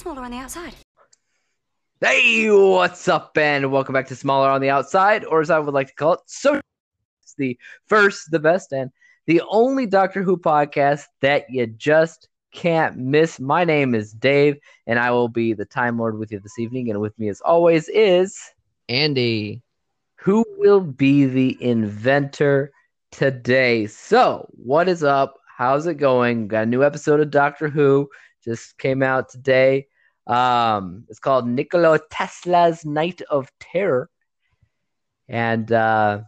smaller on the outside. Hey, what's up, and welcome back to Smaller on the Outside, or as I would like to call it, so it's the first, the best, and the only Doctor Who podcast that you just can't miss. My name is Dave, and I will be the Time Lord with you this evening. And with me, as always, is Andy. Who will be the inventor today? So, what is up? How's it going? Got a new episode of Doctor Who just came out today. Um, it's called Nikola Tesla's Night of Terror, and uh,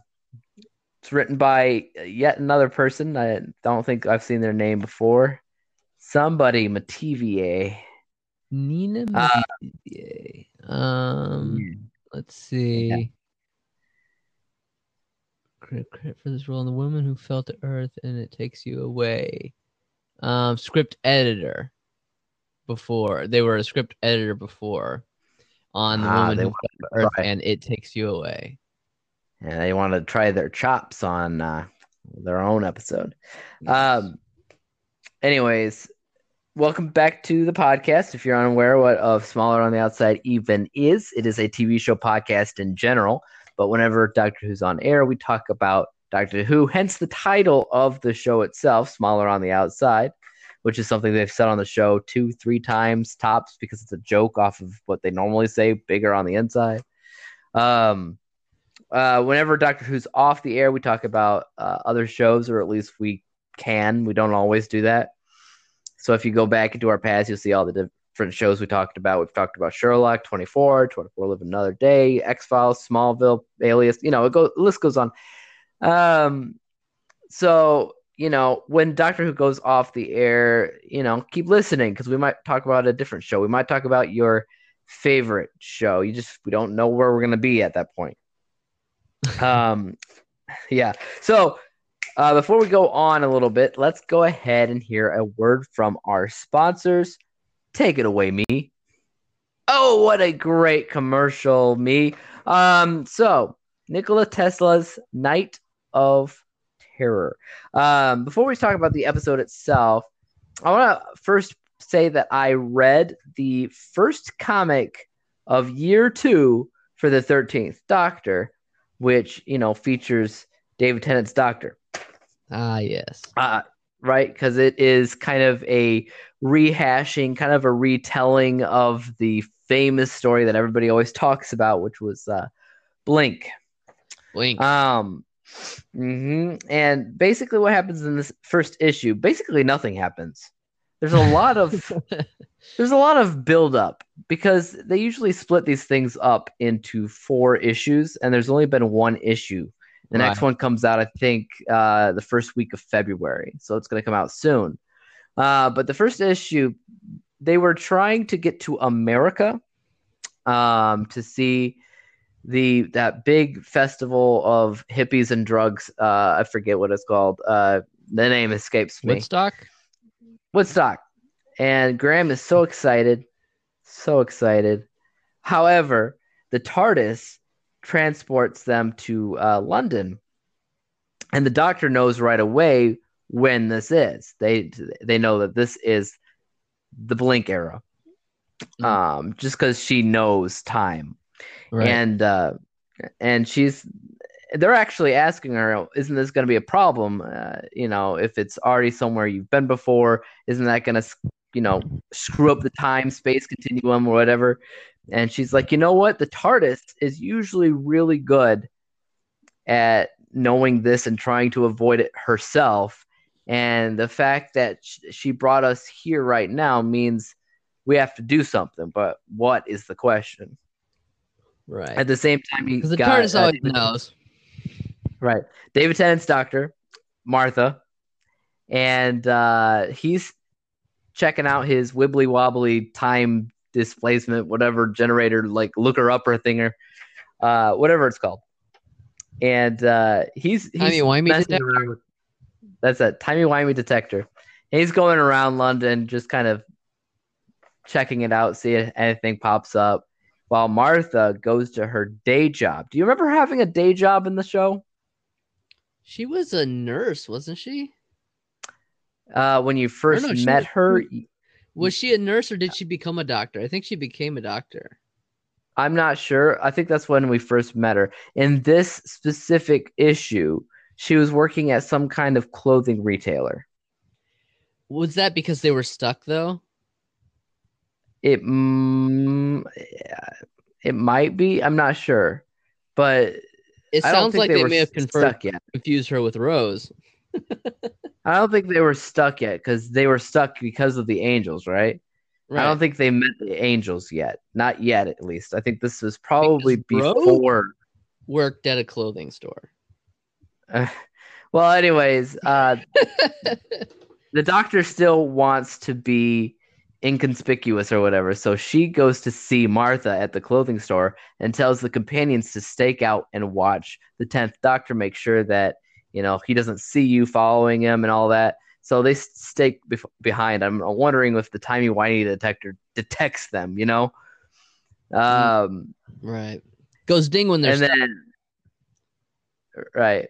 it's written by yet another person. I don't think I've seen their name before. Somebody Metivier. Nina Uh, Metivier. um, let's see. Yeah. Credit, credit for this role in the woman who fell to earth and it takes you away. Um, script editor. Before they were a script editor before on the Ah, woman who earth and it takes you away. and they want to try their chops on uh, their own episode. Um, anyways, welcome back to the podcast. If you're unaware what of Smaller on the Outside even is, it is a TV show podcast in general. But whenever Doctor Who's on air, we talk about Doctor Who, hence the title of the show itself, Smaller on the Outside, which is something they've said on the show two, three times tops because it's a joke off of what they normally say, bigger on the inside. Um, uh, whenever Doctor Who's off the air, we talk about uh, other shows, or at least we can. We don't always do that. So if you go back into our past, you'll see all the different shows we talked about. We've talked about Sherlock, 24, 24 Live Another Day, X Files, Smallville, Alias. You know, it goes, list goes on. Um, so you know, when Doctor Who goes off the air, you know, keep listening because we might talk about a different show. We might talk about your favorite show. You just we don't know where we're gonna be at that point. um, yeah. So uh, before we go on a little bit, let's go ahead and hear a word from our sponsors. Take it away, me. Oh, what a great commercial, me. Um, so Nikola Tesla's Night of Terror. Um, before we talk about the episode itself, I want to first say that I read the first comic of year two for the 13th Doctor, which, you know, features David Tennant's Doctor Ah, yes. uh, right? Because it is kind of a rehashing, kind of a retelling of the famous story that everybody always talks about, which was uh, Blink. Blink. Um, mhm. and basically, what happens in this first issue? Basically, nothing happens. There's a lot of there's a lot of build up because they usually split these things up into four issues, and there's only been one issue. The next one comes out, I think, uh, the first week of February, so it's going to come out soon. Uh, but the first issue, they were trying to get to America um, to see the that big festival of hippies and drugs. Uh, I forget what it's called. Uh, the name escapes me. Woodstock. Woodstock. And Graham is so excited. So excited. However, the TARDIS transports them to uh, London. And the doctor knows right away when this is. They they know that this is the blink era. Mm. Um, just because she knows time Right. and uh, and she's they're actually asking her isn't this going to be a problem? Uh, you know if it's already somewhere you've been before isn't that going to you know screw up the time space continuum or whatever? And she's like you know what? The tardis is usually really good at knowing this and trying to avoid it herself. And the fact that she brought us here right now means we have to do something. But what is the question right. at the same time, you Because the got TARDIS uh, always David- knows. right? David Tennant's doctor, Martha, and uh, he's checking out his wibbly wobbly time displacement, whatever generator, like looker upper thinger, uh, whatever it's called. And uh, he's he's Timey-wimey messing detector? around with- That's a timey wimey detector. He's going around London, just kind of checking it out, see if anything pops up. While Martha goes to her day job. Do you remember having a day job in the show? She was a nurse, wasn't she? Uh, when you first no, met was- her, Was she a nurse or did she become a doctor? I think she became a doctor. I'm not sure. I think that's when we first met her. In this specific issue, she was working at some kind of clothing retailer. Was that because they were stuck though? It mm, it might be. I'm not sure, but It sounds like they, they, may have s- confirmed, stuck yet. confused her with Rose. I don't think they were stuck yet because they were stuck because of the angels, right? I don't think they met the angels yet. Not yet, at least. I think this was probably Because before. worked at a clothing store. well, anyways, uh, the doctor still wants to be inconspicuous or whatever. So she goes to see Martha at the clothing store and tells the companions to stake out and watch the 10th doctor, make sure that, you know, he doesn't see you following him and all that. So they stake bef- behind. I'm wondering if the timey whiny detector detects them, you know? Um, Right. Goes ding when they're and stuck. then right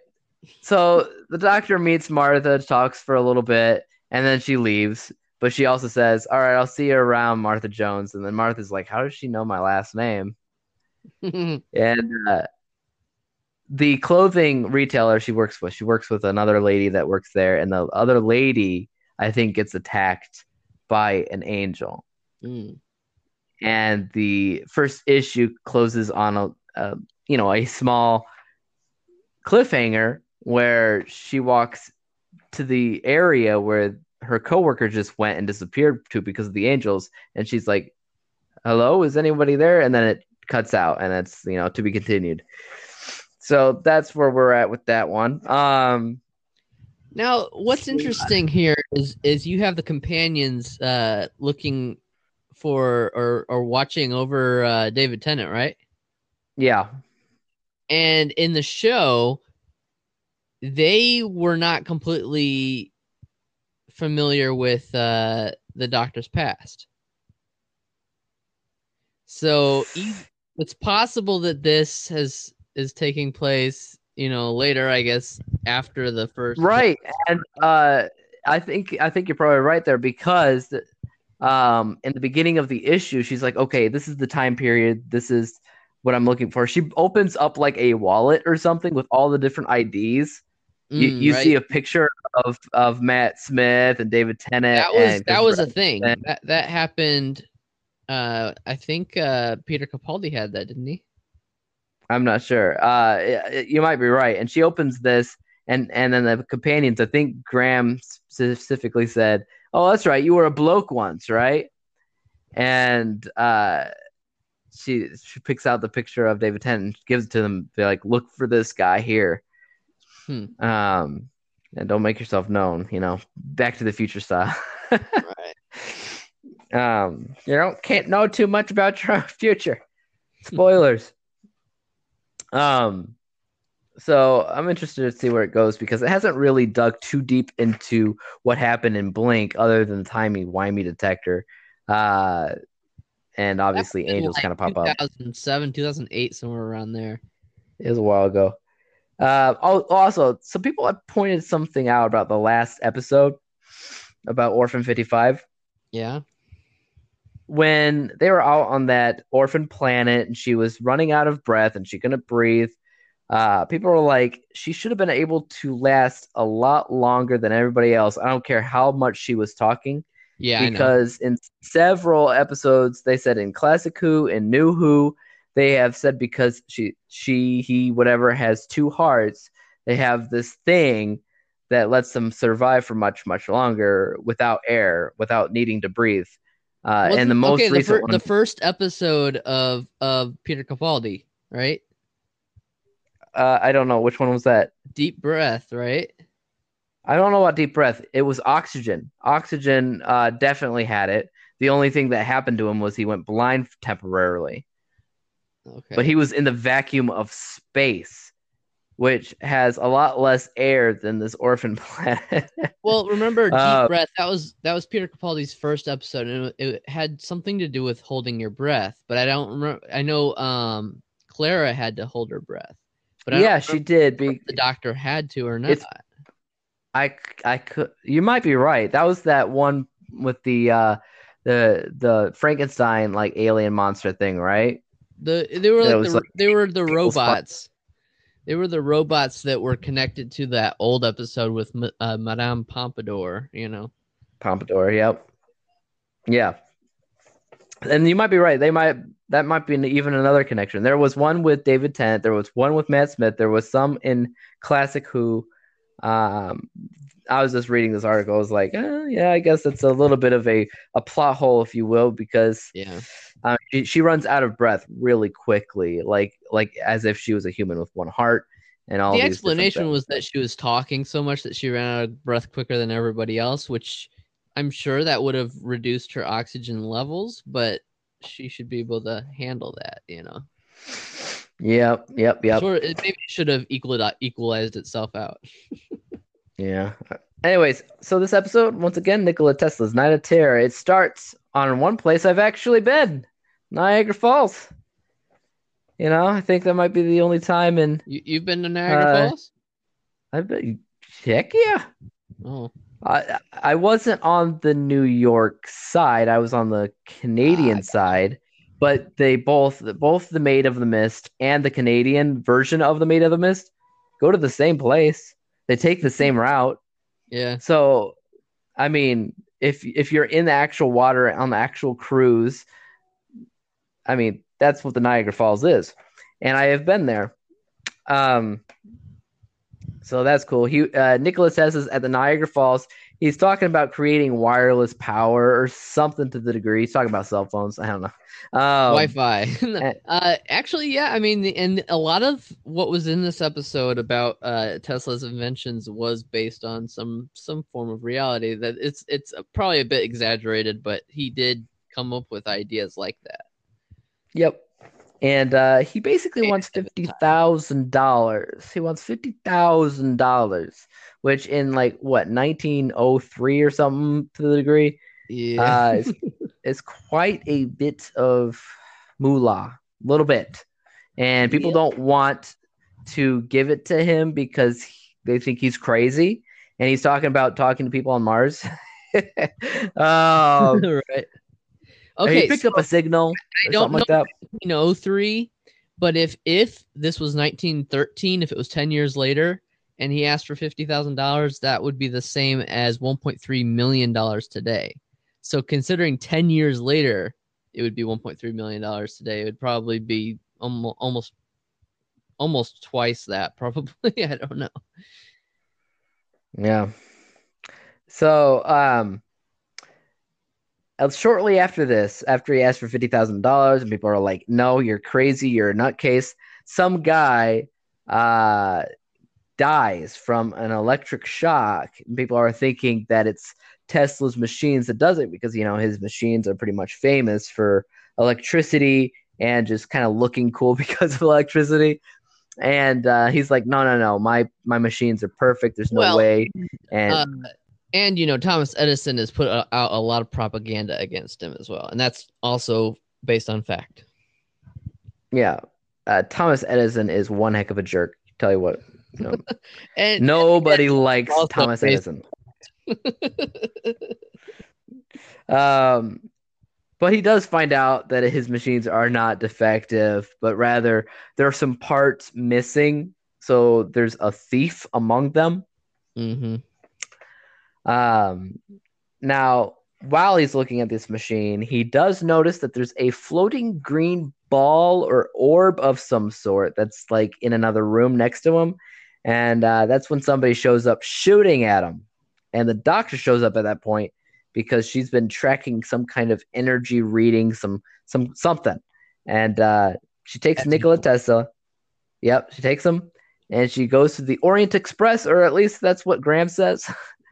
so the doctor meets martha talks for a little bit and then she leaves but she also says all right i'll see you around martha jones. And then martha's like how does she know my last name? And uh, the clothing retailer she works with she works with another lady that works there and the other lady i think gets attacked by an angel. Mm. and the first issue closes on a, a you know a small cliffhanger where she walks to the area where her coworker just went and disappeared to because of the angels and she's like hello is anybody there? And then it cuts out and it's you know to be continued. So that's where we're at with that one. Um Now, what's interesting here is is you have the companions uh, looking for or or watching over uh, David Tennant, right? yeah. And in the show, they were not completely familiar with uh, the Doctor's past. So it's possible that this has is taking place, you know, later. I guess after the first. right and uh i think i think you're probably right there because um in the beginning of the issue she's like okay this is the time period this is what i'm looking for she opens up like a wallet or something with all the different ids you, Mm, you right. see a picture of of matt smith and david tennant that was that was a thing. That that happened uh i think uh peter capaldi had that didn't he? I'm not sure. Uh you might be right. And she opens this and and then the companions i think graham specifically said oh that's right. You were a bloke once right? And uh she she picks out the picture of david tennant and gives it to them. They're like look for this guy here Hmm. um and don't make yourself known you know. Back to the future style. Right. Um you know can't know too much about your future. Spoilers. Um so i'm interested to see where it goes because it hasn't really dug too deep into what happened in blink other than the timey wimey detector. Uh and obviously angels kind of pop up. 2007 2008 somewhere around there. It was a while ago uh also some people have pointed something out about the last episode about orphan 55 yeah. When they were out on that orphan planet and she was running out of breath and she couldn't breathe uh, people were like she should have been able to last a lot longer than everybody else. I don't care how much she was talking. Yeah I know. because in several episodes they said in classic who and new who they have said because she she he whatever has two hearts they have this thing that lets them survive for much much longer without air without needing to breathe uh, and the most okay, the, recent fir- one, the first episode of of peter capaldi right uh, I don't know which one was that. deep breath right I don't know about deep breath. It was oxygen. Oxygen uh, definitely had it. The only thing that happened to him was he went blind temporarily, okay but he was in the vacuum of space, which has a lot less air than this orphan planet. Well, remember deep Uh, breath. That was that was Peter Capaldi's first episode, and it, it had something to do with holding your breath. But I don't remember. I know um, Clara had to hold her breath, but I don't yeah, she did. Be the doctor had to or not. I I could. You might be right. That was that one with the uh, the the Frankenstein like alien monster thing, right? The they were like, the, like- they were the robots. They were the robots that were connected to that old episode with uh, Madame Pompadour. You know. Pompadour, yep. Yeah. And you might be right. They might that might be an, even another connection. There was one with David Tennant. There was one with Matt Smith. There was some in Classic Who. Um, I was just reading this article. I was like, eh, yeah, I guess it's a little bit of a, a plot hole, if you will, because Yeah. Uh, she, she runs out of breath really quickly, like like as if she was a human with one heart. And all the explanation was that she was talking so much that she ran out of breath quicker than everybody else, which I'm sure that would have reduced her oxygen levels, but she should be able to handle that, you know. Yep, yep, yep. Of, it maybe should have equaled equalized itself out. Yeah. Anyways, so this episode, once again, Nikola Tesla's Night of Terror. It starts on one place I've actually been, Niagara Falls. You know, I think that might be the only time in You you've been to Niagara Uh, Falls? I've been. Heck yeah. Oh, I I wasn't on the New York side. I was on the Canadian Ah, side, but they both both the Maid of the Mist and the Canadian version of the Maid of the Mist go to the same place. They take the same route. yeah. So, I mean, if if you're in the actual water on the actual cruise, I mean, that's what the Niagara Falls is, and I have been there. Um, so that's cool. He uh, Nikola Tesla is at the Niagara Falls. He's talking about creating wireless power or something to the degree. He's talking about cell phones. I don't know. Um, Wi-Fi. eh. uh, actually, yeah. I mean, and a lot of what was in this episode about uh, Tesla's inventions was based on some some form of reality. That it's it's probably a bit exaggerated, but he did come up with ideas like that. Yep. And uh, he basically wants fifty thousand dollars. He wants fifty thousand dollars, which in like what nineteen oh three or something to the degree, Yeah. uh, is, is quite a bit of moolah, a little bit, and people Yep. don't want to give it to him because he- they think he's crazy, and he's talking about talking to people on Mars. um, right. Okay. pick so up a signal I don't something like that. 1903, but if if this was 1913, if it was 10 years later, and he asked for fifty thousand dollars, that would be the same as 1.3 million dollars today. So considering 10 years later, it would be 1.3 million dollars today. It would probably be almost almost almost twice that. Probably, I don't know. Yeah. So, um, shortly after this, after he asked for fifty thousand dollars, and people are like, "No, you're crazy. You're a nutcase." Some guy, uh, dies from an electric shock. And people are thinking that it's Tesla's machines that does it because you know his machines are pretty much famous for electricity and just kind of looking cool because of electricity. And uh, he's like, "No, no, no. My my machines are perfect. There's no Well, way." And Uh, and you know, Thomas Edison has put a- out a lot of propaganda against him as well, and that's also based on fact. Yeah. Uh, Thomas Edison is one heck of a jerk. Tell you what. No, And nobody likes Thomas based- Edison. Um, but he does find out that his machines are not defective, but rather there are some parts missing. So there's a thief among them. hmm Um, now, while he's looking at this machine, he does notice that there's a floating green ball or orb of some sort that's like in another room next to him. And uh, that's when somebody shows up shooting at him. And the doctor shows up at that point because she's been tracking some kind of energy reading, some some something. And uh, she takes That's Nikola evil. Tesla. Yep, she takes him and she goes to the Orient Express, or at least that's what Graham says.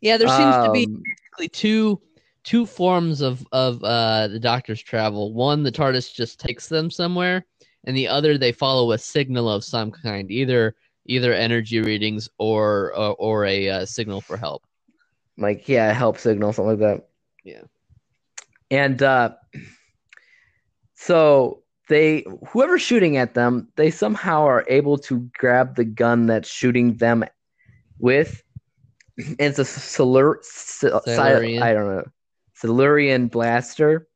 Yeah, there seems to be Um, basically two two forms of of uh the doctor's travel. One, the TARDIS just takes them somewhere, and the other they follow a signal of some kind, either either energy readings or or, or a uh, signal for help. like yeah, help signal, something like that. Yeah. And uh, so they, whoever's shooting at them, they somehow are able to grab the gun that's shooting them with. And it's a solar, sil- sil- Silurian. I don't know, Silurian blaster.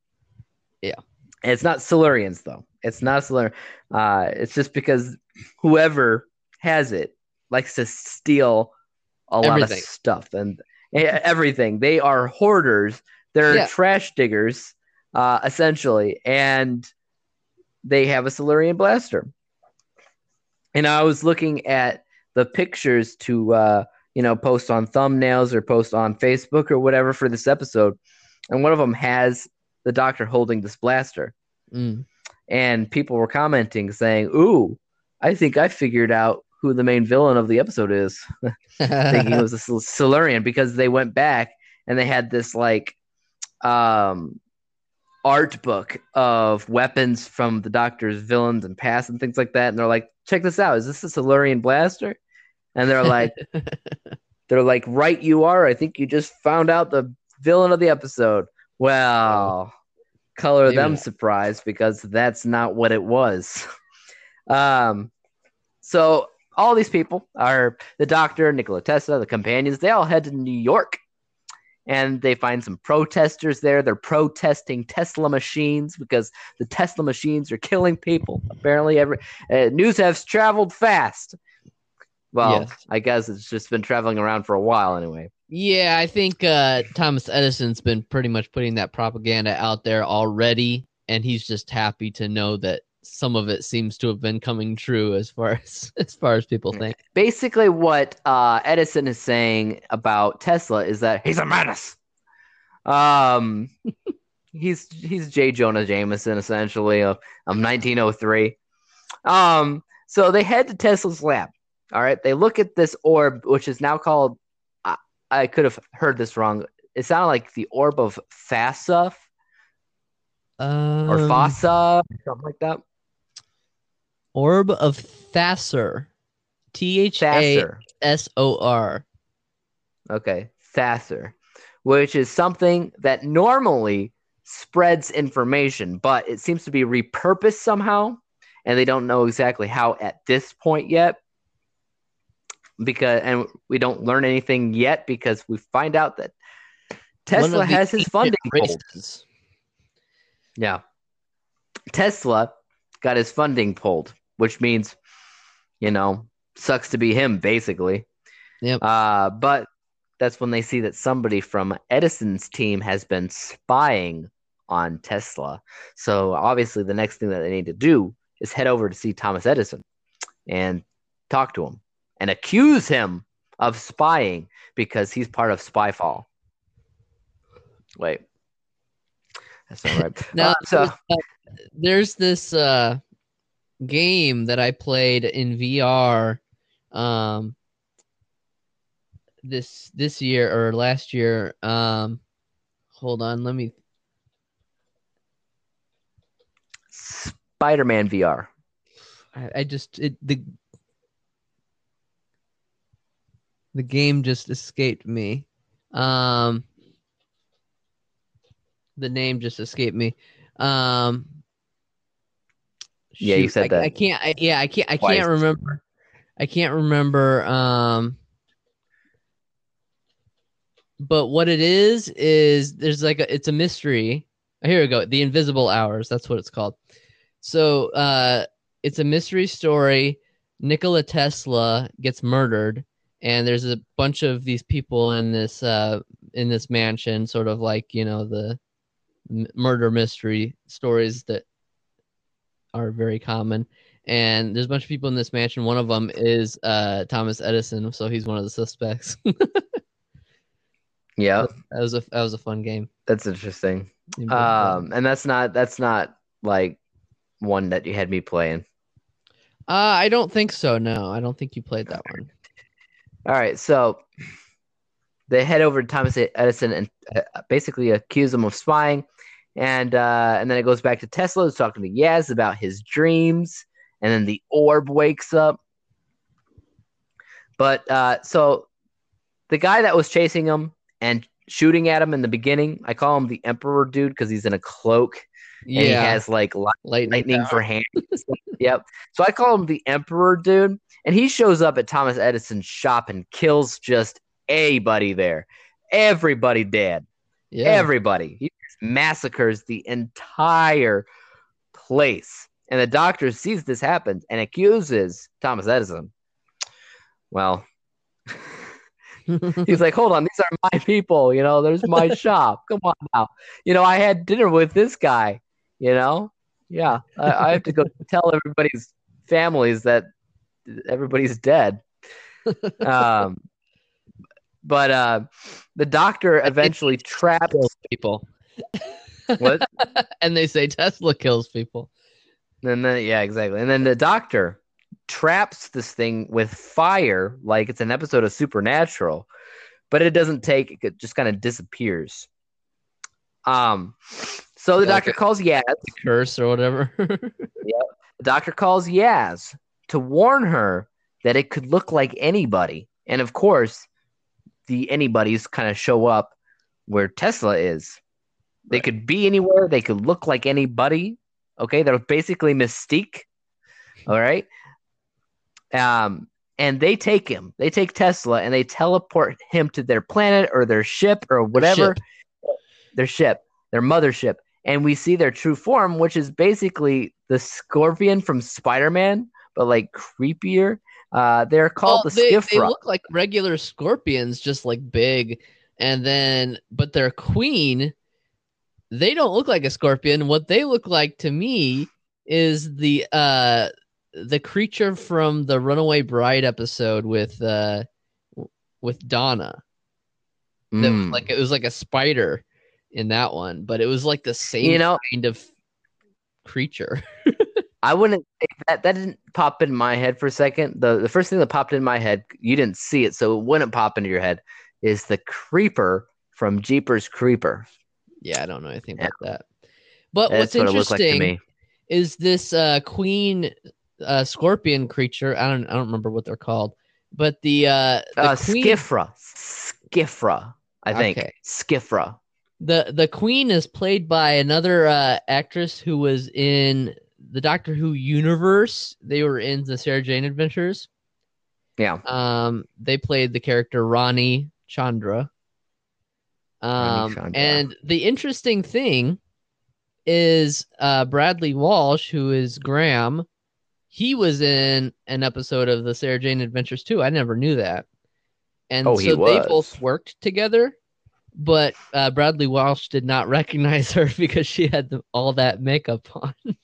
Yeah. And it's not Silurians though. It's not Silurian. Uh, it's just because whoever has it likes to steal a lot of stuff and eh, everything. They are hoarders. They're Yeah. trash diggers, uh, essentially, and they have a Silurian blaster. And I was looking at the pictures to, uh, you know, post on thumbnails or post on Facebook or whatever for this episode, and one of them has the doctor holding this blaster, Mm. and people were commenting saying, "Ooh, I think I figured out." Who the main villain of the episode is? thinking it was a Sil- Silurian because they went back and they had this like um art book of weapons from the Doctor's villains and past and things like that. And they're like, check this out. Is this a Silurian blaster? And they're like, they're like, right, you are. I think you just found out the villain of the episode. Well, color Maybe them surprised because that's not what it was. Um, so all these people are the doctor, Nikola Tesla, the companions. They all head to New York, and they find some protesters there. They're protesting Tesla machines because the Tesla machines are killing people. Apparently, every uh, news has traveled fast. Well, Yes. I guess it's just been traveling around for a while anyway. Yeah, I think uh, Thomas Edison's been pretty much putting that propaganda out there already, and he's just happy to know that some of it seems to have been coming true as far as as far as people think. basically what uh, Edison is saying about Tesla is that he's a menace. Um, he's he's J. Jonah Jameson essentially of, of 1903. Um, so they head to Tesla's lab. All right, they look at this orb, which is now called. I, I could have heard this wrong. It sounded like the orb of Fassa Um, or Fossa, something like that. Orb of Thassor. T H A. S O R. Okay, Thassor, which is something that normally spreads information, but it seems to be repurposed somehow, and they don't know exactly how at this point yet. Because and we don't learn anything yet because we find out that Tesla One of the has his funding pulled. Yeah, Tesla got his funding pulled, which means, you know, sucks to be him basically. Yep. Uh, but that's when they see that somebody from Edison's team has been spying on Tesla. So obviously, the next thing that they need to do is head over to see Thomas Edison and talk to him and accuse him of spying because he's part of Spyfall. Wait, that's not right. Now, Uh, so uh, there's this uh, game that I played in VR um, this this year or last year. Um, hold on, let me. Spider-Man VR. I, I just it, the the game just escaped me. Um, the name just escaped me. Um, Yeah, you said I, that I can't. I, yeah, I can't. I twice. can't remember. I can't remember. Um, but what it is is there's like a it's a mystery. Here we go. The Invisible Hours. That's what it's called. So uh, it's a mystery story. Nikola Tesla gets murdered, and there's a bunch of these people in this uh, in this mansion, sort of like you know the murder mystery stories that are very common. And there's a bunch of people in this mansion. One of them is uh, Thomas Edison, so he's one of the suspects. Yeah, that was a that was a fun game. that's interesting. Um, and that's not that's not like one that you had me playing. Uh, I don't think so. No, I don't think you played that one. All right, so they head over to Thomas Edison and uh, basically accuse him of spying, and uh, and then it goes back to Tesla who's talking to Yaz about his dreams, and then the orb wakes up. But uh, so the guy that was chasing him and shooting at him in the beginning, I call him the Emperor dude because he's in a cloak and he has like li- lightning. lightning for hands. yep. So I call him the Emperor dude, and he shows up at Thomas Edison's shop and kills just everybody there. Everybody dead. Yeah. everybody. He massacres the entire place. And the doctor sees this happen and accuses Thomas Edison. Well, he's like, hold on, these are my people. You know, there's my shop. Come on now. You know, I had dinner with this guy. You know, yeah, I, I have to go tell everybody's families that everybody's dead. Um, but uh, the doctor eventually traps people. what? and they say Tesla kills people. And then yeah, exactly. And then the doctor traps this thing with fire, like it's an episode of Supernatural, but it doesn't take. It just kind of disappears. Um, so the Like doctor a- calls Yaz. Curse or whatever. yep. The doctor calls Yaz to warn her that it could look like anybody, and of course, the anybody's kind of show up where Tesla is. They Right. could be anywhere. They could look like anybody. Okay, they're basically Mystique. All right. Um, and they take him. They take Tesla and they teleport him to their planet or their ship or whatever. Their ship, their mothership, and we see their true form, which is basically the Scorpion from Spider-Man, but like creepier. Uh, they're called Well, the they, they look like regular scorpions, just like big. And then, but their queen, they don't look like a scorpion. What they look like to me is the uh the creature from the Runaway Bride episode with uh with Donna. That Mm. like it was like a spider in that one, but it was like the same you know, kind of creature. I wouldn't say that that didn't pop in my head for a second. The the first thing that popped in my head, you didn't see it, so it wouldn't pop into your head, is the creeper from Jeepers Creeper. Yeah, I don't know anything Yeah. about that. But That's what's what it like to interesting is this uh, queen uh, scorpion creature. I don't I don't remember what they're called, but the uh, the Uh, queen Skithra. Skithra. I think. Okay. Skithra. the the queen is played by another uh, actress who was in the Doctor Who universe. They were in the Sarah Jane Adventures. Yeah. Um, they played the character Rani Chandra. Rani Um, Chandra. and the interesting thing is uh, Bradley Walsh, who is Graham. He was in an episode of the Sarah Jane Adventures too. I never knew that. And Oh, so he they both worked together, but uh, Bradley Walsh did not recognize her because she had the, all that makeup on.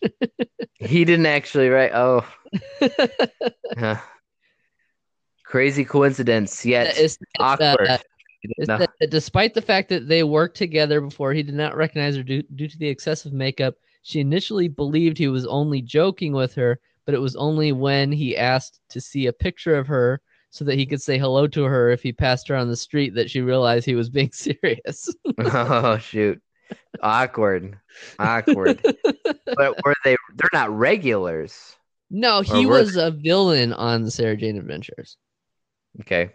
He didn't actually write. Oh. Huh. Crazy coincidence, yet It's- it's, uh, awkward. It's No. that despite the fact that they worked together before, he did not recognize her due, due to the excessive makeup. She initially believed he was only joking with her, but it was only when he asked to see a picture of her so that he could say hello to her if he passed her on the street that she realized he was being serious. oh shoot. Awkward. Awkward. but were they they're not regulars. no, he was a villain on the Sarah Jane Adventures. Okay.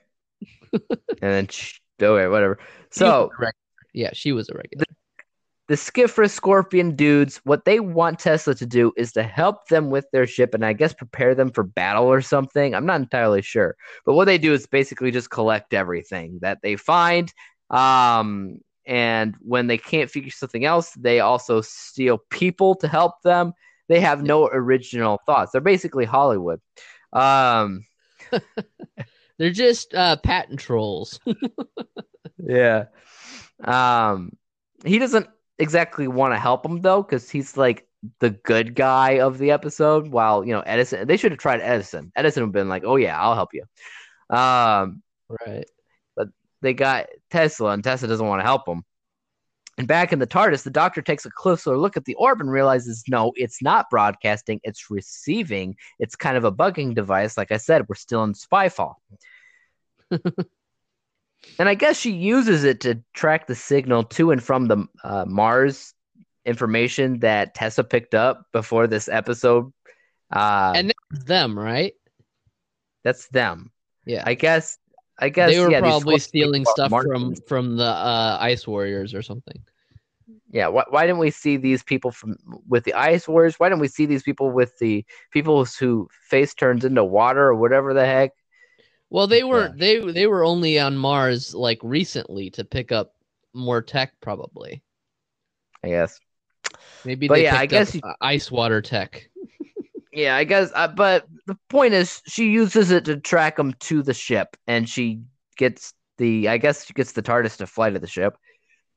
and then sh- okay, whatever. So yeah, she was a regular. the Skithra Scorpion dudes, what they want Tesla to do is to help them with their ship and I guess prepare them for battle or something. I'm not entirely sure. But what they do is basically just collect everything that they find. Um, and when they can't figure something else, they also steal people to help them. They have no original thoughts. They're basically Hollywood. Um, They're just uh, patent trolls. Yeah. Um he doesn't exactly want to help him though cuz he's like the good guy of the episode while, you know, Edison they should have tried Edison. Edison would have been like, "Oh yeah, I'll help you." Um right. But they got Tesla and Tesla doesn't want to help him. And back in the TARDIS, the doctor takes a closer look at the orb and realizes no, it's not broadcasting, it's receiving. It's kind of a bugging device. Like I said, we're still in Spyfall. and I guess she uses it to track the signal to and from the uh, Mars information that Tesla picked up before this episode. Uh, And them, right? that's them. Yeah. I guess. I guess they were yeah, probably stealing stuff from from the uh, Ice Warriors or something. Yeah, why, why didn't we see these people from with the ice warriors? Why didn't we see these people with the people who face turns into water or whatever the heck? Well, they weren't. They they were only on Mars like recently to pick up more tech, probably. I guess. Maybe But they yeah, I picked up, guess you- uh, ice water tech. Yeah, I guess. Uh, but the point is, she uses it to track them to the ship, and she gets the. I guess she gets the TARDIS to fly to the ship,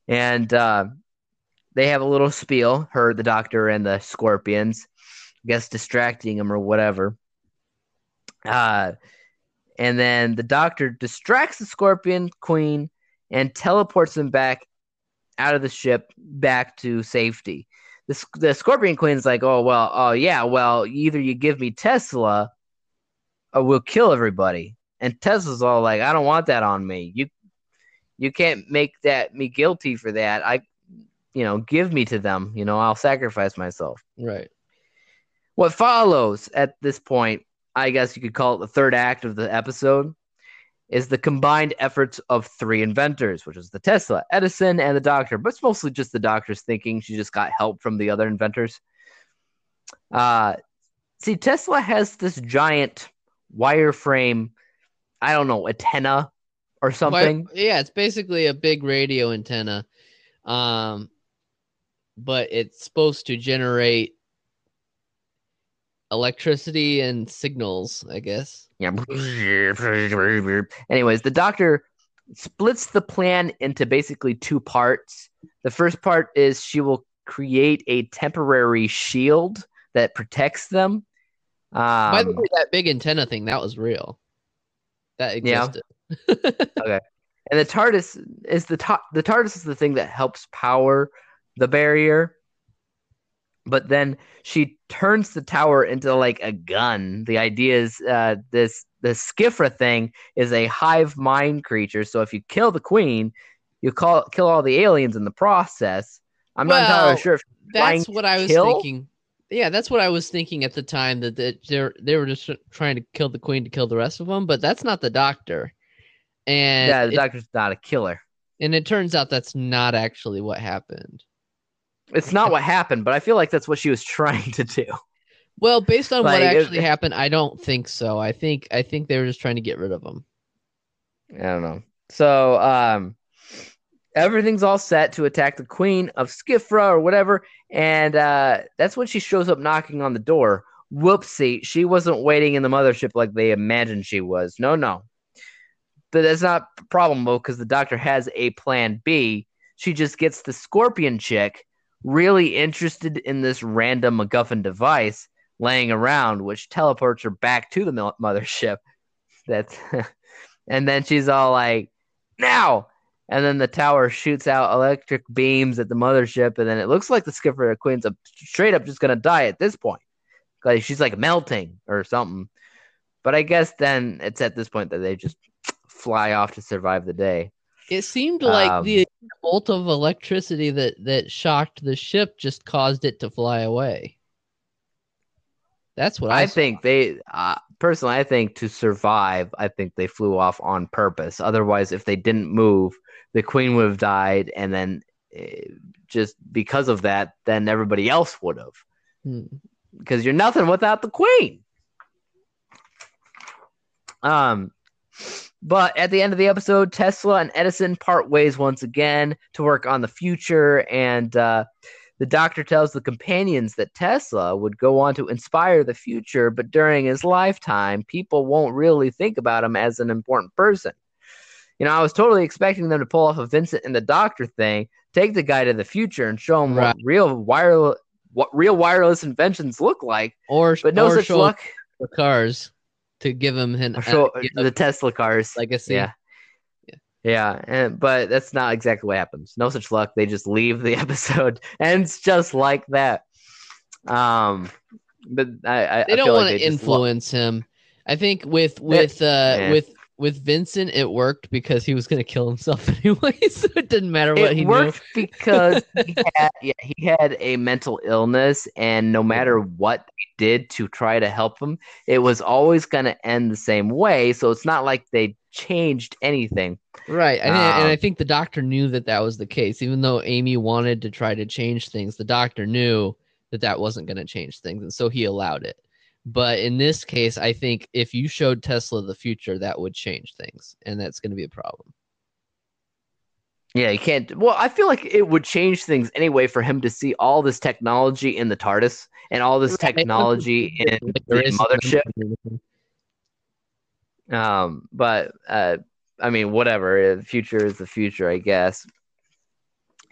and uh, they have a little spiel. Her, the Doctor, and the Scorpions. I guess distracting them or whatever. Uh, and then the Doctor distracts the Scorpion Queen and teleports them back out of the ship back to safety the, the Scorpion Queen's like, oh well, oh yeah, well either you give me Tesla, or we'll kill everybody. And Tesla's all like, I don't want that on me. You, you can't make that me guilty for that. I, you know, give me to them. You know, I'll sacrifice myself. Right. What follows at this point, I guess you could call it the third act of the episode, is the combined efforts of three inventors, which is the Tesla, Edison, and the doctor. But it's mostly just the doctor's thinking. She just got help from the other inventors. Uh, see, Tesla has this giant wireframe, I don't know, antenna or something. yeah, it's basically a big radio antenna. Um, but it's supposed to generate electricity and signals, I guess. Yeah. Anyways, the doctor splits the plan into basically two parts. The first part is she will create a temporary shield that protects them. Um, By the way, that big antenna thing, that was real. That Yeah. existed. and the TARDIS is the ta- the TARDIS is the thing that helps power the barrier. But then she turns the tower into like a gun. The idea is uh, this the Skithra thing is a hive mind creature. So if you kill the queen, you call kill all the aliens in the process. I'm not entirely sure if That's what I was kill? thinking. Yeah, that's what I was thinking at the time that that they they were just trying to kill the queen to kill the rest of them, but that's not the doctor. And yeah, the it, doctor's not a killer. and it turns out that's not actually what happened. It's not what happened, but I feel like that's what she was trying to do. Well, based on Like, what it- actually happened, I don't think so. I think I think they were just trying to get rid of him. I don't know. So um everything's all set to attack the queen of Skithra or whatever, and uh that's when she shows up knocking on the door. Whoopsie, she wasn't waiting in the mothership like they imagined she was. No, no. But that's not a problem though, because the doctor has a plan B. She just gets the scorpion chick really interested in this random MacGuffin device laying around, which teleports her back to the mothership. That's and then she's all like, "Now!" And then the tower shoots out electric beams at the mothership, and then it looks like the skipper queen's a, straight up just gonna die at this point. Like she's like melting or something. But I guess then it's at this point that they just fly off to survive the day. It seemed like Um, the bolt of electricity that that shocked the ship just caused it to fly away. That's what I, I think they, uh, personally, I think to survive, I think they flew off on purpose. Otherwise, if they didn't move, the queen would have died, and then eh, just because of that, then everybody else would have. Hmm. Because you're nothing without the queen. Um, but at the end of the episode, Tesla and Edison part ways once again to work on the future, and uh, the doctor tells the companions that Tesla would go on to inspire the future, but during his lifetime, people won't really think about him as an important person. You know, I was totally expecting them to pull off a Vincent and the Doctor thing, take the guy to the future, and show him Right. what real wireless, what real wireless inventions look like. or But no or such luck. the cars to give him an uh, give the Tesla cars. legacy. Yeah. Yeah, and but that's not exactly what happens. No such luck. They just leave the episode, and it's just like that. Um, but I, I they I don't want like to just lo- influence him. I think with with uh yeah. with with Vincent it worked because he was gonna kill himself anyway, so it didn't matter what he did. it he worked because he had, yeah, he had a mental illness, and no matter what they did to try to help him, it was always going to end the same way. So it's not like they changed anything. Right, and, I- and Um, I think the doctor knew that that was the case. Even though Amy wanted to try to change things, the doctor knew that that wasn't going to change things, and so he allowed it. But in this case, I think if you showed Tesla the future, that would change things, and that's going to be a problem. Yeah, you can't. Well, I feel like it would change things anyway for him to see all this technology in the TARDIS and all this technology in the mothership. Um, but uh, I mean, whatever. The future is the future, I guess.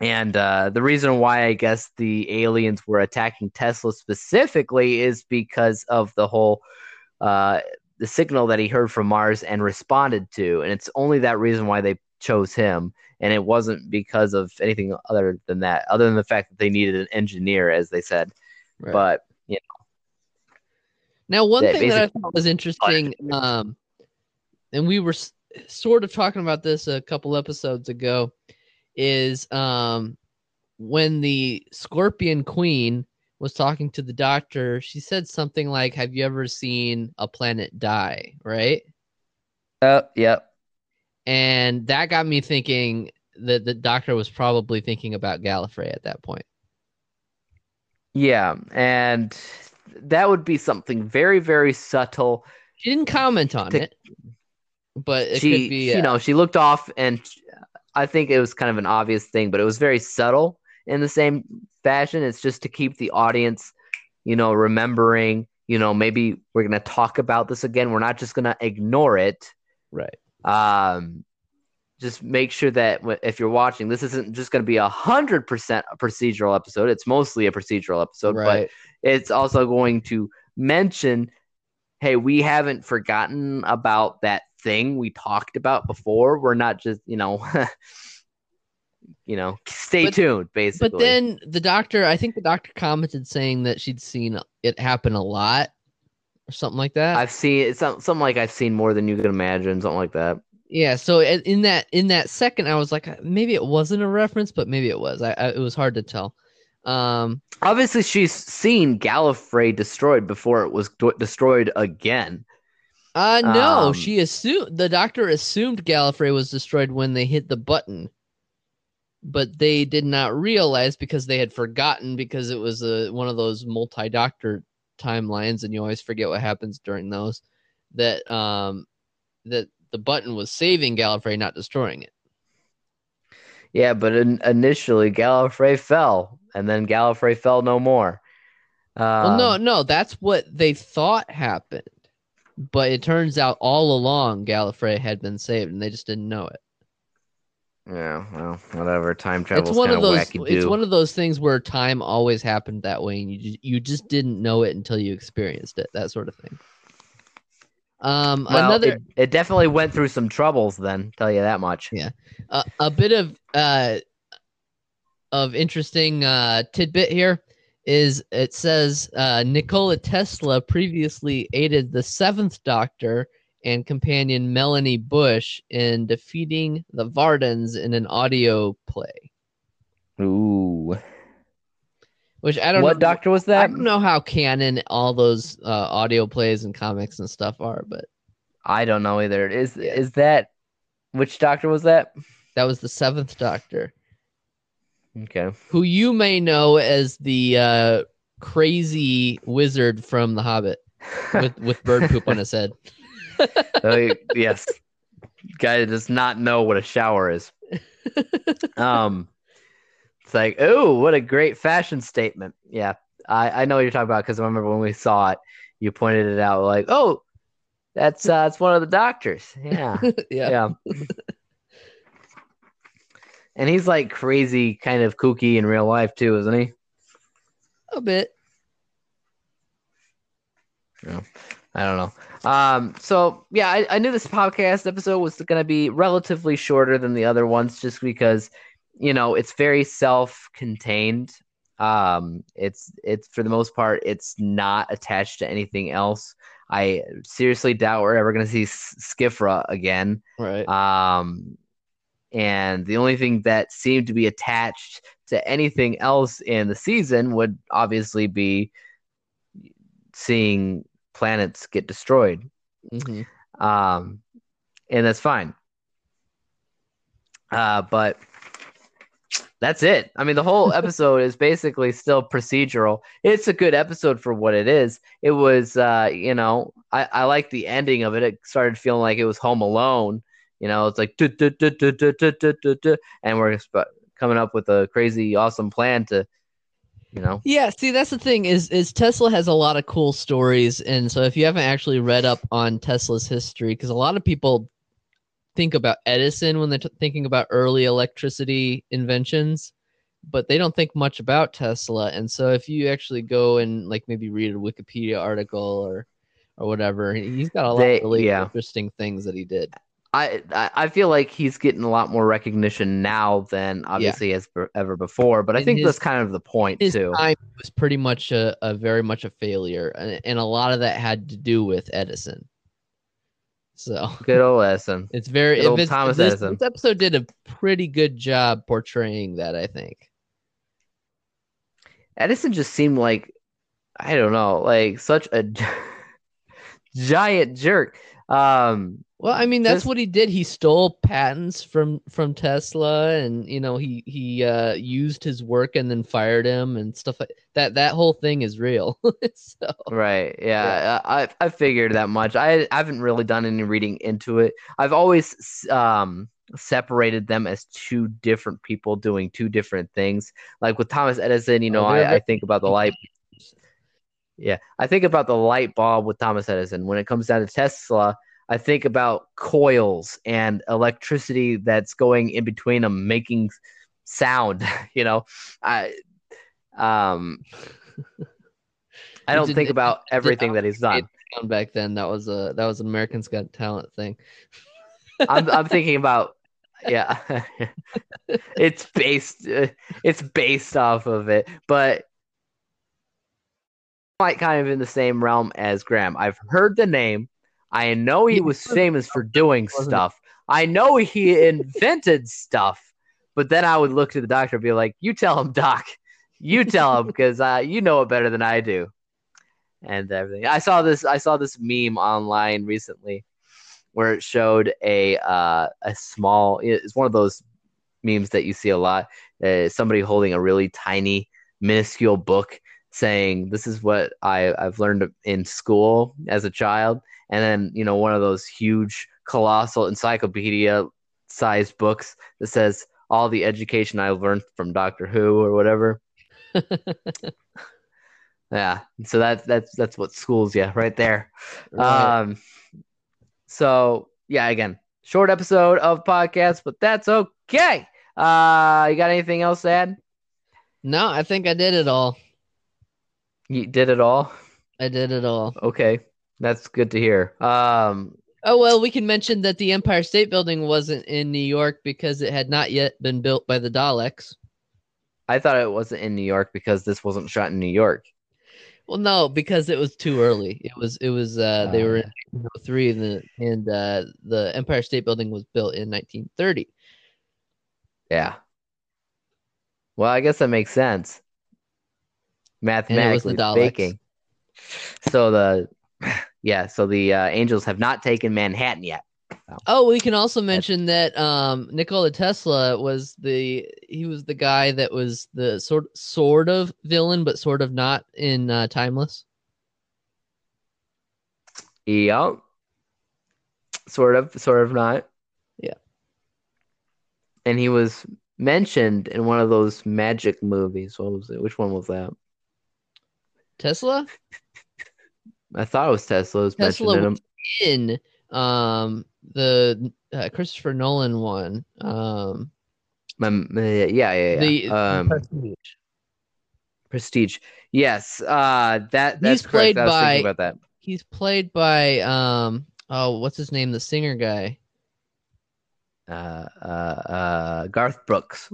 And uh, the reason why I guess the aliens were attacking Tesla specifically is because of the whole uh, the signal that he heard from Mars and responded to, and it's only that reason why they chose him, and it wasn't because of anything other than that, other than the fact that they needed an engineer, as they said. Right. But you know. Now, one that thing that I thought was interesting, um, and we were s- sort of talking about this a couple episodes ago, is um, when the Scorpion Queen was talking to the doctor, she said something like, Have you ever seen a planet die? Right. uh, yep, And that got me thinking that the doctor was probably thinking about Gallifrey at that point. yeah, and that would be something very, very subtle. She didn't comment on To- it, but it she, could be. you uh, know, she looked off, and I think it was kind of an obvious thing, but it was very subtle in the same fashion. It's just to keep the audience, you know, remembering. You know, maybe we're gonna talk about this again. We're not just gonna ignore it. right. Um, just make sure that if you're watching, this isn't just gonna be a hundred percent a procedural episode. It's mostly a procedural episode, but it's also going to mention hey we haven't forgotten about that thing we talked about before we're not just you know you know stay But- tuned basically But then the doctor, I think the doctor commented saying that she'd seen it happen a lot or something like that. i've seen it's some- something like i've seen more than you can imagine something like that yeah. So in that in that second, I was like, uh, maybe it wasn't a reference, but maybe it was. I, I it was hard to tell. Um, obviously she's seen gallifrey destroyed before it was d- destroyed again uh no, Um, she assumed the doctor assumed Gallifrey was destroyed when they hit the button, but they did not realize because they had forgotten because it was a one of those multi-doctor timelines, and you always forget what happens during those. That um, that the button was saving Gallifrey, not destroying it. yeah but in, initially gallifrey fell and then gallifrey fell no more Well, no, Um, no, that's what they thought happened, but it turns out all along Gallifrey had been saved, and they just didn't know it. yeah well whatever time travel it's one kind of those. It's one of those things where time always happened that way, and you just, you just didn't know it until you experienced it. That sort of thing. Um, Well, another it, it definitely went through some troubles then, tell you that much. Yeah. uh, a bit of uh of interesting uh tidbit here is it says uh Nikola Tesla previously aided the seventh Doctor and companion Melanie Bush in defeating the Vardans in an audio play. Ooh. Which I don't know What know. doctor was that? I don't know how canon all those uh, audio plays and comics and stuff are, but I don't know either. Is is that which doctor was that? that was the seventh Doctor. Okay. who you may know as the uh, crazy wizard from The Hobbit with, with bird poop on his head. Uh, yes. Guy does not know what a shower is. Um it's like, oh, what a great fashion statement. Yeah. I, I know what you're talking about because I remember when we saw it, you pointed it out like, oh, that's uh that's one of the doctors. Yeah. yeah. yeah. And he's like crazy, kind of kooky in real life too, isn't he? a bit. Yeah. I don't know. Um, so yeah, I, I knew this podcast episode was going to be relatively shorter than the other ones, just because you know it's very self-contained. Um, it's it's for the most part, it's not attached to anything else. I seriously doubt we're ever going to see S- Skithra again. Right. Um, and the only thing that seemed to be attached to anything else in the season would obviously be seeing planets get destroyed. Mhm. Um, and that's fine. Uh, but that's it. I mean, the whole episode is basically still procedural. It's a good episode for what it is. It was, uh, you know, I, I like the ending of it. It started feeling like it was Home Alone, you know, it's like and we're coming up with a crazy awesome plan to you know yeah see that's the thing is is tesla has a lot of cool stories and so if you haven't actually read up on tesla's history because a lot of people think about edison when they're t- thinking about early electricity inventions but they don't think much about tesla and so if you actually go and like maybe read a wikipedia article or or whatever he's got a lot they, of really yeah. interesting things that he did I I feel like he's getting a lot more recognition now than obviously as be- ever before. But I In think his- that's kind of the point His too. time was pretty much a, a very much a failure and, and a lot of that had to do with Edison. So Good old Edison. It's very Good old it's, Thomas this, Edison. this episode did a pretty good job portraying that, I think. Edison just seemed like I don't know, like such a giant jerk. Um, Well, I mean, that's what he did. He stole patents from from Tesla, and you know, he he uh, used his work and then fired him and stuff like that. That whole thing is real. so right? Yeah, I I figured that much. I, I haven't really done any reading into it. I've always um separated them as two different people doing two different things. Like with Thomas Edison, you know, Oh, I, I think about the light. Yeah, I think about the light bulb with Thomas Edison. When it comes down to Tesla, I think about coils and electricity that's going in between them, making sound. You know, I um, I don't did- think about did everything that he's done. back then, that was a that was an American's Got Talent thing. I'm I'm thinking about yeah, it's based uh, it's based off of it, but like kind of in the same realm as Graham. I've heard the name. I know he was- famous for doing stuff. I know he invented stuff, but then I would look to the doctor and be like, "You tell him, doc. You tell him because uh, you know it better than I do." And everything. I saw this. I saw this meme online recently, where it showed a uh, a small. It's one of those memes that you see a lot. Uh, somebody holding a really tiny, minuscule book, saying, "This is what I I've learned in school as a child," and then you know one of those huge, colossal encyclopedia sized books that says all the education I learned from Doctor Who or whatever. Yeah, so that's that's that's what schools yeah right there. Right. Um, so yeah, again, short episode of podcast, but that's okay. Uh, you got anything else to add? no, I think I did it all. You did it all. I did it all. Okay, that's good to hear. Um, Oh well, we can mention that the Empire State Building wasn't in New York because it had not yet been built by the Daleks. I thought it wasn't in New York because this wasn't shot in New York. Well, no, because it was too early. It was it was uh they were in 1903 and the and uh the Empire State Building was built in 1930. Yeah. Well, I guess that makes sense. Mathematically Daleks. So the yeah, so the uh, Angels have not taken Manhattan yet. Oh, we can also mention that um Nikola Tesla was the he was the guy that was the sort sort of villain but sort of not in uh, Timeless. Yep. Sort of, sort of not. Yeah. And he was mentioned in one of those magic movies. What was it? Which one was that? Tesla I thought it was Tesla. Tesla mentioned in was in um the uh, Christopher Nolan one. Um yeah, yeah, yeah. the um, Prestige. Prestige. Yes. Uh, that that's He's correct. I was by- thinking about that. He's played by um oh what's his name the singer guy. Uh, uh, uh, Garth Brooks.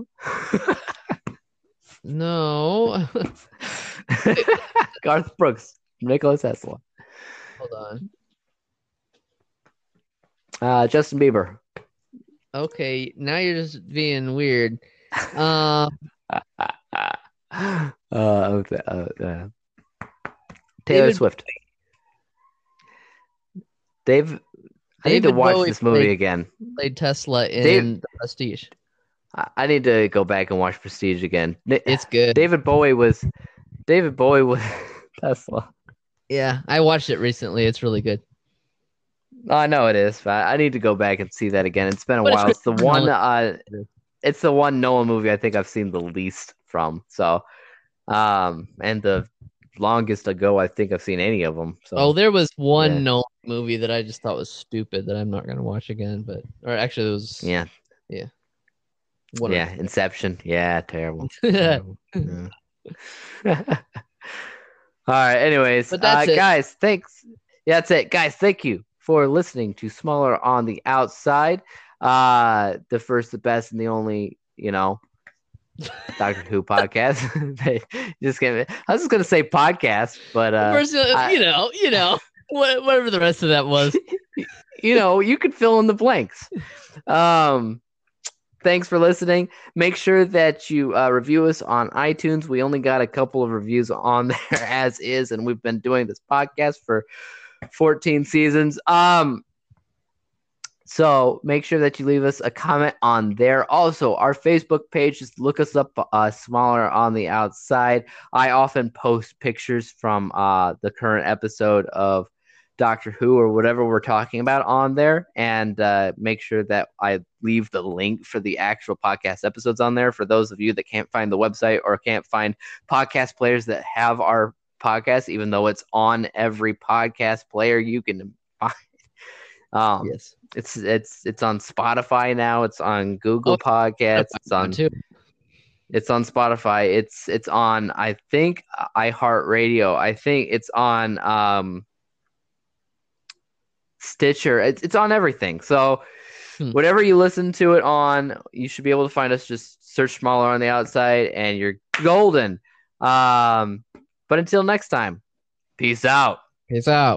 No. Garth Brooks. Nikola Tesla. Hold on. Uh, Justin Bieber. Okay, now you're just being weird. Um uh, okay, uh, uh, Taylor David- Swift. Dave, I need to watch Bowie this movie played- again. played Tesla in Dave- Prestige. I, I need to go back and watch Prestige again. It's good. David Bowie was David Bowie was Tesla. Yeah, I watched it recently. It's really good. I know it is, but I need to go back and see that again. It's been a But while. It's the one. Uh, it's the one Nolan movie I think I've seen the least from. So, um, and the longest ago I think I've seen any of them. So, Oh, there was one Yeah. Nolan movie that I just thought was stupid that I'm not gonna watch again. But or actually, it was yeah, one. yeah, Inception. Yeah, terrible. Terrible. Yeah. All right. Anyways, But that's uh, it. guys, thanks. Yeah, that's it, guys. Thank you for listening to Smaller on the Outside. Uh, the first, the best, and the only, you know, Doctor Who podcast. Just gonna, I was just gonna say podcast, but uh, First, uh, I- you know, you know, whatever the rest of that was. you know, you could fill in the blanks. Um, thanks for listening. Make sure that you uh, review us on iTunes. We only got a couple of reviews on there as is, and we've been doing this podcast for 14 seasons. Um, so make sure that you leave us a comment on there. Also, our Facebook page, just look us up uh, smaller on the outside. I often post pictures from uh, the current episode of Doctor Who or whatever we're talking about on there, and uh, make sure that I leave the link for the actual podcast episodes on there for those of you that can't find the website or can't find podcast players that have our podcast, even though it's on every podcast player you can find. Um, yes. it's it's it's on Spotify now. It's on Google Oh, Podcasts. It's on too. it's on Spotify. It's it's on I think iHeartRadio. I think it's on um Stitcher. It's it's on everything. So Hmm. whatever you listen to it on, you should be able to find us. Just search smaller on the outside, and you're golden. Um, but until next time, peace out. Peace out.